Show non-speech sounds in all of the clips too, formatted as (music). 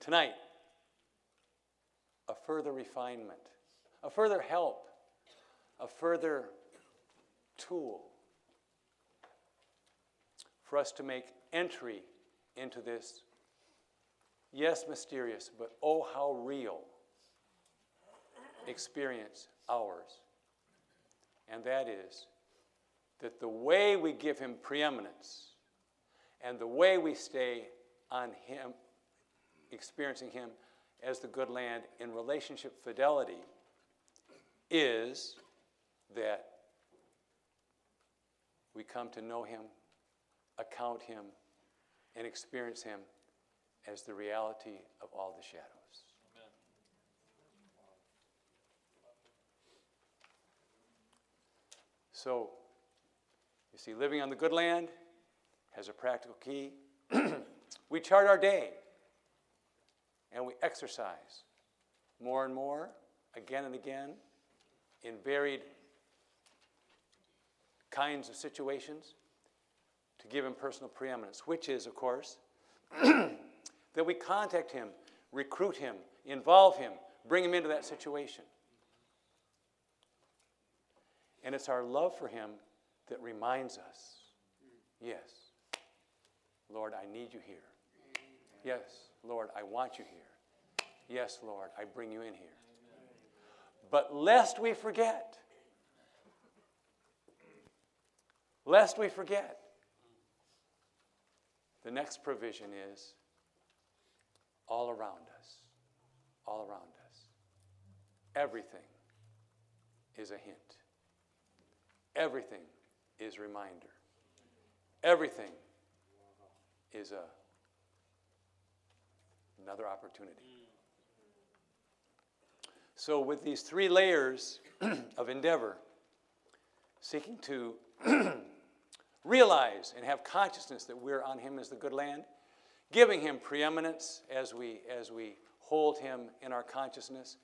Tonight, a further refinement, a further help, a further tool for us to make entry into this, yes, mysterious, but oh, how real experience ours. And that is that the way we give Him preeminence and the way we stay on Him, experiencing Him as the good land in relationship fidelity, is that we come to know Him, account Him, and experience Him as the reality of all the shadows. So, you see, living on the good land has a practical key. (clears throat) we chart our day and we exercise more and more, again and again, in varied kinds of situations to give him personal preeminence, which is, of course, (clears throat) that we contact him, recruit him, involve him, bring him into that situation. And it's our love for him that reminds us yes, Lord, I need you here. Yes, Lord, I want you here. Yes, Lord, I bring you in here. But lest we forget, lest we forget, the next provision is all around us. All around us. Everything is a hint. Everything is reminder. Everything is a, another opportunity. So, with these three layers (clears throat) of endeavor, seeking to (clears throat) realize and have consciousness that we're on Him as the good land, giving Him preeminence as we, as we hold Him in our consciousness.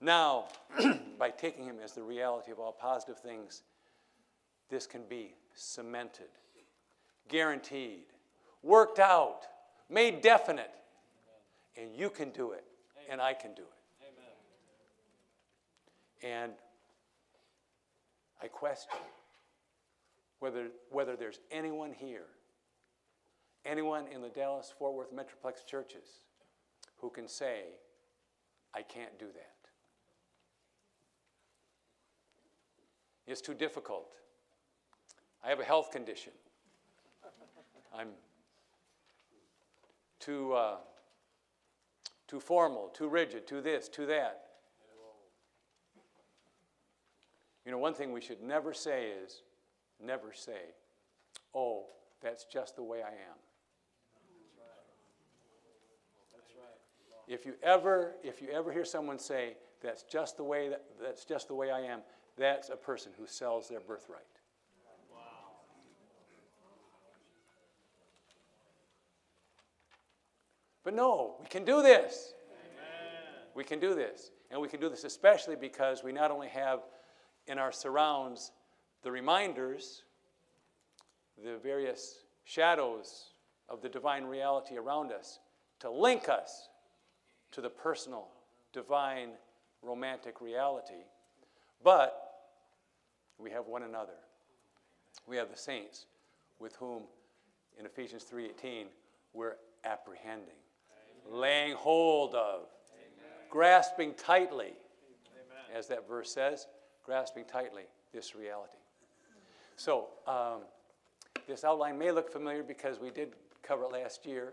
Now, (clears throat) by taking Him as the reality of all positive things, this can be cemented, guaranteed, worked out, made definite. And you can do it, and I can do it. Amen. And I question whether, whether there's anyone here, anyone in the Dallas Fort Worth Metroplex churches who can say, I can't do that. It's too difficult. I have a health condition. I'm too, uh, too formal, too rigid, too this, too that. You know, one thing we should never say is, never say, oh, that's just the way I am. If you ever, if you ever hear someone say, that's just the way that, that's just the way I am, that's a person who sells their birthright. But no, we can do this. Amen. We can do this. And we can do this especially because we not only have in our surrounds the reminders, the various shadows of the divine reality around us to link us to the personal, divine, romantic reality. But we have one another. We have the saints with whom in Ephesians 3:18 we're apprehending. Laying hold of, Amen. grasping tightly, Amen. as that verse says, grasping tightly this reality. So, um, this outline may look familiar because we did cover it last year,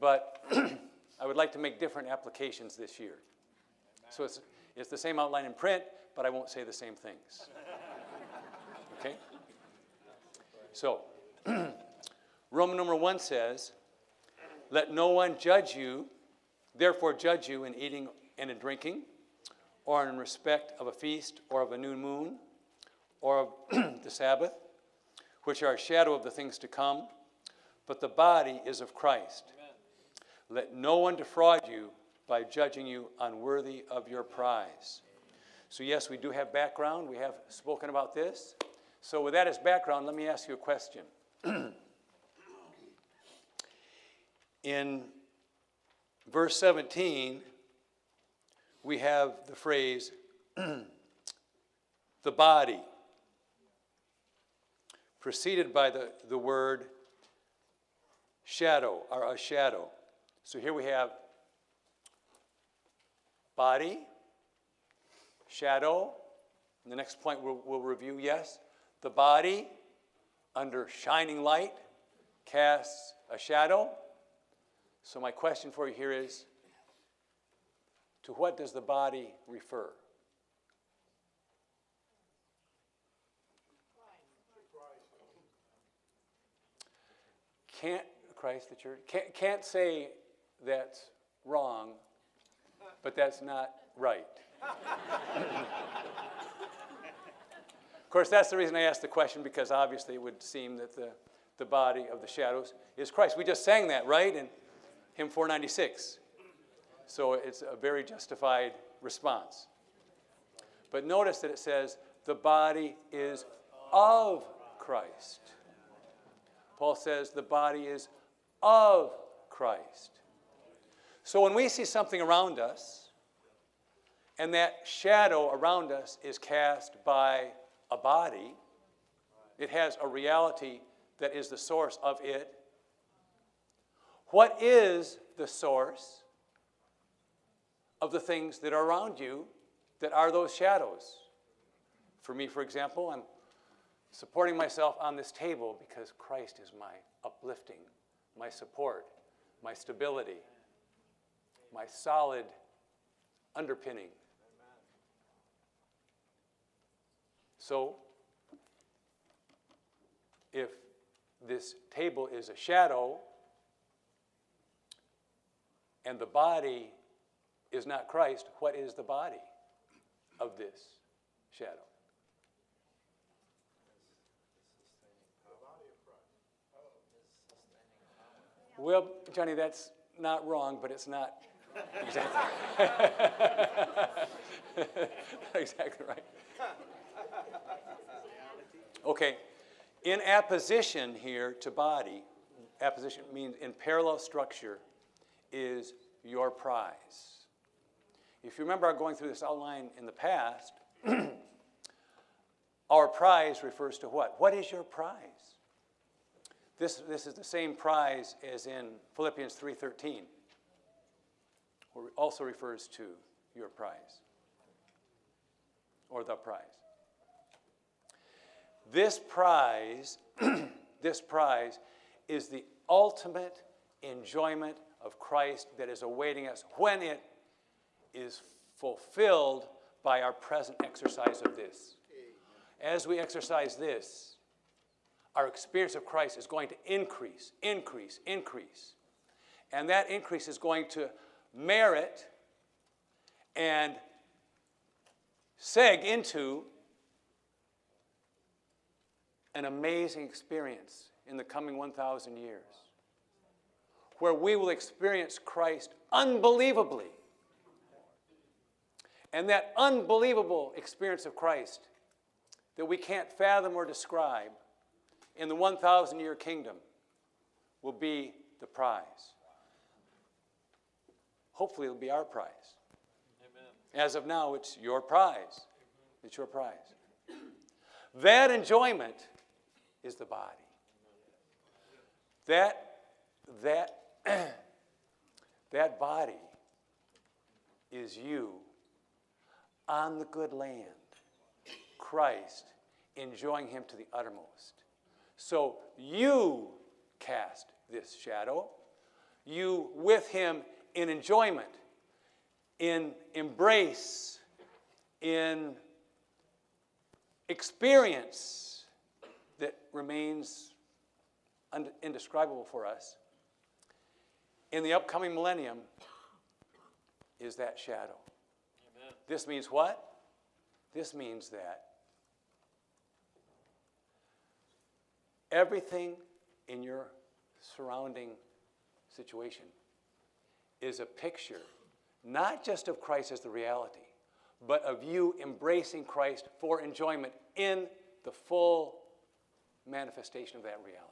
but (clears throat) I would like to make different applications this year. So, it's, it's the same outline in print, but I won't say the same things. Okay? So, (clears throat) Roman number one says, Let no one judge you, therefore judge you in eating and in drinking or in respect of a feast, or of a new moon, or of (clears throat) the Sabbath, which are a shadow of the things to come, but the body is of Christ. Amen. Let no one defraud you by judging you unworthy of your prize. So, yes, we do have background. We have spoken about this. So, with that as background, let me ask you a question. (clears throat) In verse 17, we have the phrase, (clears throat) the body, preceded by the, the word shadow, or a shadow. So here we have body, shadow. The next point we'll, we'll review yes, the body under shining light casts a shadow. So, my question for you here is to what does the body refer? Can't, Christ, the church, can't, can't say that's wrong, but that's not right. of course, that's the reason I asked the question because obviously it would seem that the, the body of the shadows is Christ. We just sang that, right? In hymn 496. So it's a very justified response. But notice that it says, the body is of Christ. Paul says the body is of Christ. So when we see something around us, and that shadow around us is cast by a body, it has a reality that is the source of it. What is the source of the things that are around you that are those shadows? For me, for example, I'm supporting myself on this table because Christ is my uplifting, my support, my stability, my solid underpinning. So, if this table is a shadow and the body is not Christ, what is the body of this shadow? Well, Johnny, that's not wrong, but it's not exactly, (laughs) exactly right. Okay, in apposition here to body, apposition means in parallel structure, is your prize. If you remember our going through this outline in the past, (clears throat) our prize refers to what? What is your prize? This, this is the same prize as in Philippians 3.13, where it also refers to your prize, or the prize. This prize, (clears throat) this prize is the ultimate enjoyment of Christ that is awaiting us when it is fulfilled by our present exercise of this. As we exercise this, our experience of Christ is going to increase, increase, increase. And that increase is going to merit and seg into an amazing experience in the coming 1,000 years where we will experience Christ unbelievably. And that unbelievable experience of Christ that we can't fathom or describe in the 1,000 year kingdom will be the prize. Hopefully, it'll be our prize. Amen. As of now, it's your prize. It's your prize. That enjoyment is the body. That, that, (clears throat) that body is you on the good land, Christ enjoying Him to the uttermost. So you cast this shadow. You with him in enjoyment, in embrace, in experience that remains indescribable for us. In the upcoming millennium is that shadow. Amen. This means what? This means that Everything in your surrounding situation is a picture, not just of Christ as the reality, but of you embracing Christ for enjoyment in the full manifestation of that reality.